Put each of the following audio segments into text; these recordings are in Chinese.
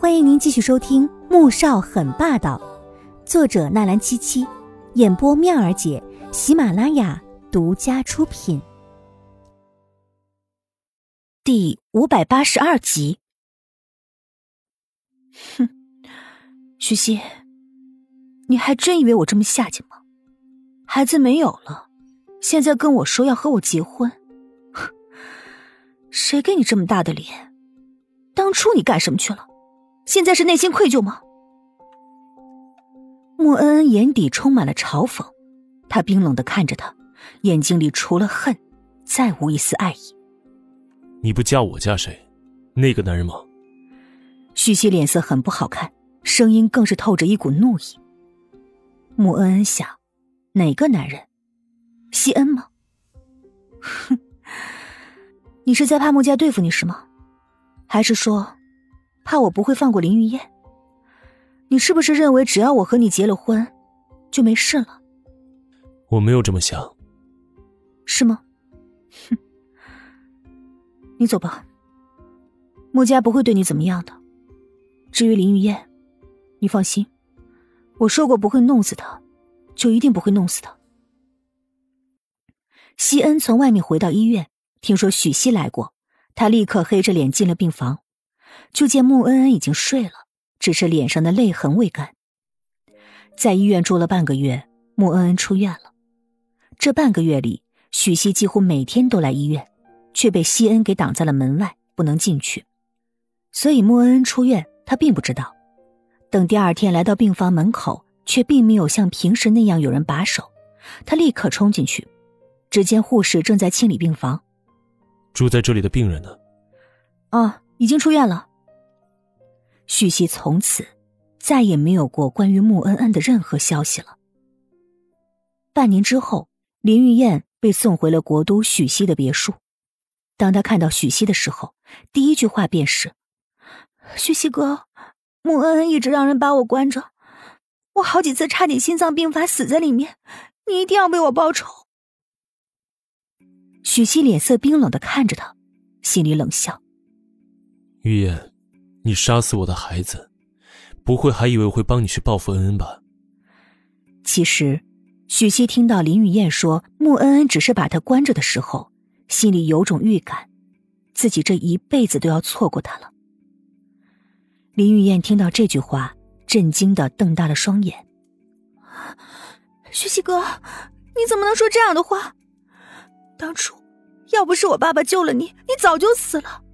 欢迎您继续收听《穆少很霸道》，作者纳兰七七，演播妙儿姐，喜马拉雅独家出品，第五百八十二集。哼，徐熙，你还真以为我这么下贱吗？孩子没有了，现在跟我说要和我结婚，哼，谁给你这么大的脸？当初你干什么去了？现在是内心愧疚吗？穆恩恩眼底充满了嘲讽，他冰冷的看着他，眼睛里除了恨，再无一丝爱意。你不嫁我嫁谁？那个男人吗？徐熙脸色很不好看，声音更是透着一股怒意。穆恩恩想，哪个男人？西恩吗？哼，你是在怕穆家对付你是吗？还是说？怕我不会放过林玉燕？你是不是认为只要我和你结了婚，就没事了？我没有这么想。是吗？哼，你走吧。穆家不会对你怎么样的。至于林玉燕，你放心，我说过不会弄死她，就一定不会弄死她。西恩从外面回到医院，听说许熙来过，他立刻黑着脸进了病房。就见穆恩恩已经睡了，只是脸上的泪痕未干。在医院住了半个月，穆恩恩出院了。这半个月里，许熙几乎每天都来医院，却被西恩给挡在了门外，不能进去。所以穆恩恩出院，他并不知道。等第二天来到病房门口，却并没有像平时那样有人把守。他立刻冲进去，只见护士正在清理病房。住在这里的病人呢？啊，已经出院了。许熙从此再也没有过关于穆恩恩的任何消息了。半年之后，林玉燕被送回了国都许熙的别墅。当他看到许熙的时候，第一句话便是：“许熙哥，穆恩恩一直让人把我关着，我好几次差点心脏病发死在里面，你一定要为我报仇。”许熙脸色冰冷的看着他，心里冷笑：“玉燕。”你杀死我的孩子，不会还以为我会帮你去报复恩恩吧？其实，许熙听到林雨燕说穆恩恩只是把他关着的时候，心里有种预感，自己这一辈子都要错过他了。林雨燕听到这句话，震惊的瞪大了双眼：“许熙哥，你怎么能说这样的话？当初要不是我爸爸救了你，你早就死了。”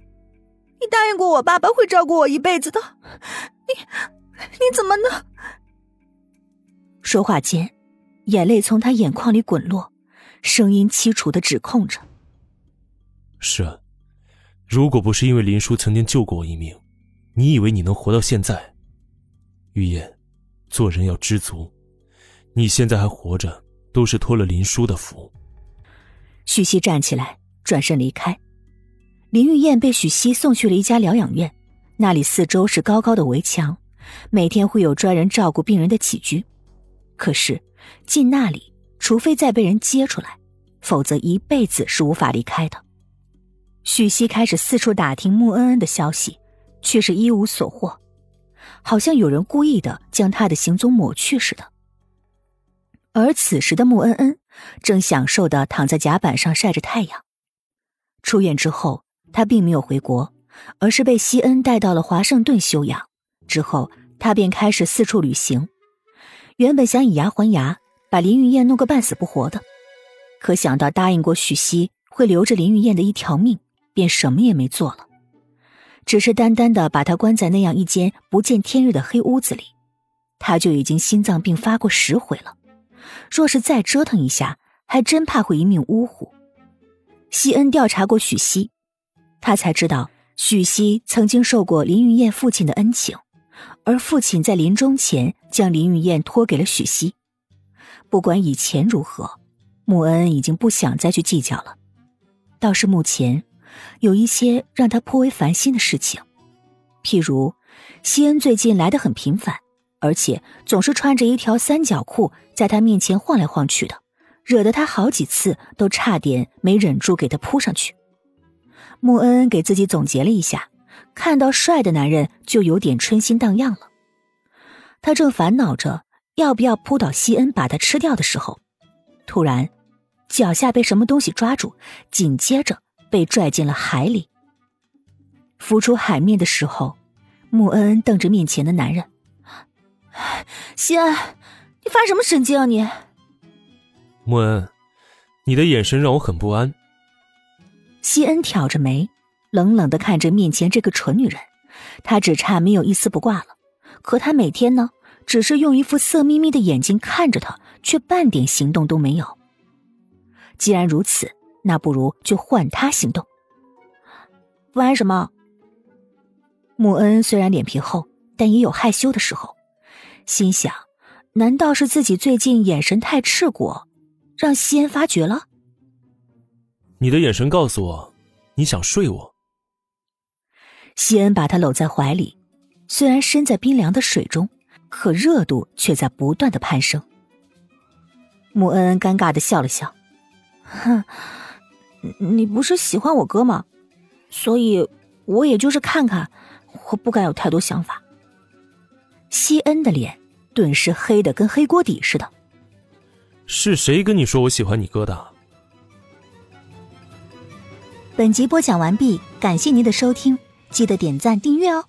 你答应过我，爸爸会照顾我一辈子的。你，你怎么能？说话间，眼泪从他眼眶里滚落，声音凄楚的指控着：“是啊，如果不是因为林叔曾经救过我一命，你以为你能活到现在？玉燕，做人要知足，你现在还活着，都是托了林叔的福。”徐熙站起来，转身离开。林玉燕被许熙送去了一家疗养院，那里四周是高高的围墙，每天会有专人照顾病人的起居。可是进那里，除非再被人接出来，否则一辈子是无法离开的。许熙开始四处打听穆恩恩的消息，却是一无所获，好像有人故意的将他的行踪抹去似的。而此时的穆恩恩正享受的躺在甲板上晒着太阳。出院之后。他并没有回国，而是被西恩带到了华盛顿休养。之后，他便开始四处旅行。原本想以牙还牙，把林玉燕弄个半死不活的，可想到答应过许熙会留着林玉燕的一条命，便什么也没做了，只是单单的把她关在那样一间不见天日的黑屋子里。他就已经心脏病发过十回了，若是再折腾一下，还真怕会一命呜呼。西恩调查过许西。他才知道，许熙曾经受过林玉燕父亲的恩情，而父亲在临终前将林玉燕托给了许熙。不管以前如何，穆恩恩已经不想再去计较了。倒是目前，有一些让他颇为烦心的事情，譬如，西恩最近来的很频繁，而且总是穿着一条三角裤在他面前晃来晃去的，惹得他好几次都差点没忍住给他扑上去。穆恩恩给自己总结了一下，看到帅的男人就有点春心荡漾了。他正烦恼着要不要扑倒西恩把他吃掉的时候，突然脚下被什么东西抓住，紧接着被拽进了海里。浮出海面的时候，穆恩恩瞪着面前的男人：“西恩，你发什么神经啊你？”穆恩，你的眼神让我很不安。西恩挑着眉，冷冷的看着面前这个蠢女人，他只差没有一丝不挂了。可他每天呢，只是用一副色眯眯的眼睛看着他，却半点行动都没有。既然如此，那不如就换他行动。不安什么？穆恩虽然脸皮厚，但也有害羞的时候，心想：难道是自己最近眼神太赤果？让西恩发觉了，你的眼神告诉我，你想睡我。西恩把他搂在怀里，虽然身在冰凉的水中，可热度却在不断的攀升。穆恩恩尴尬的笑了笑，哼，你不是喜欢我哥吗？所以我也就是看看，我不敢有太多想法。西恩的脸顿时黑的跟黑锅底似的。是谁跟你说我喜欢你哥的？本集播讲完毕，感谢您的收听，记得点赞订阅哦。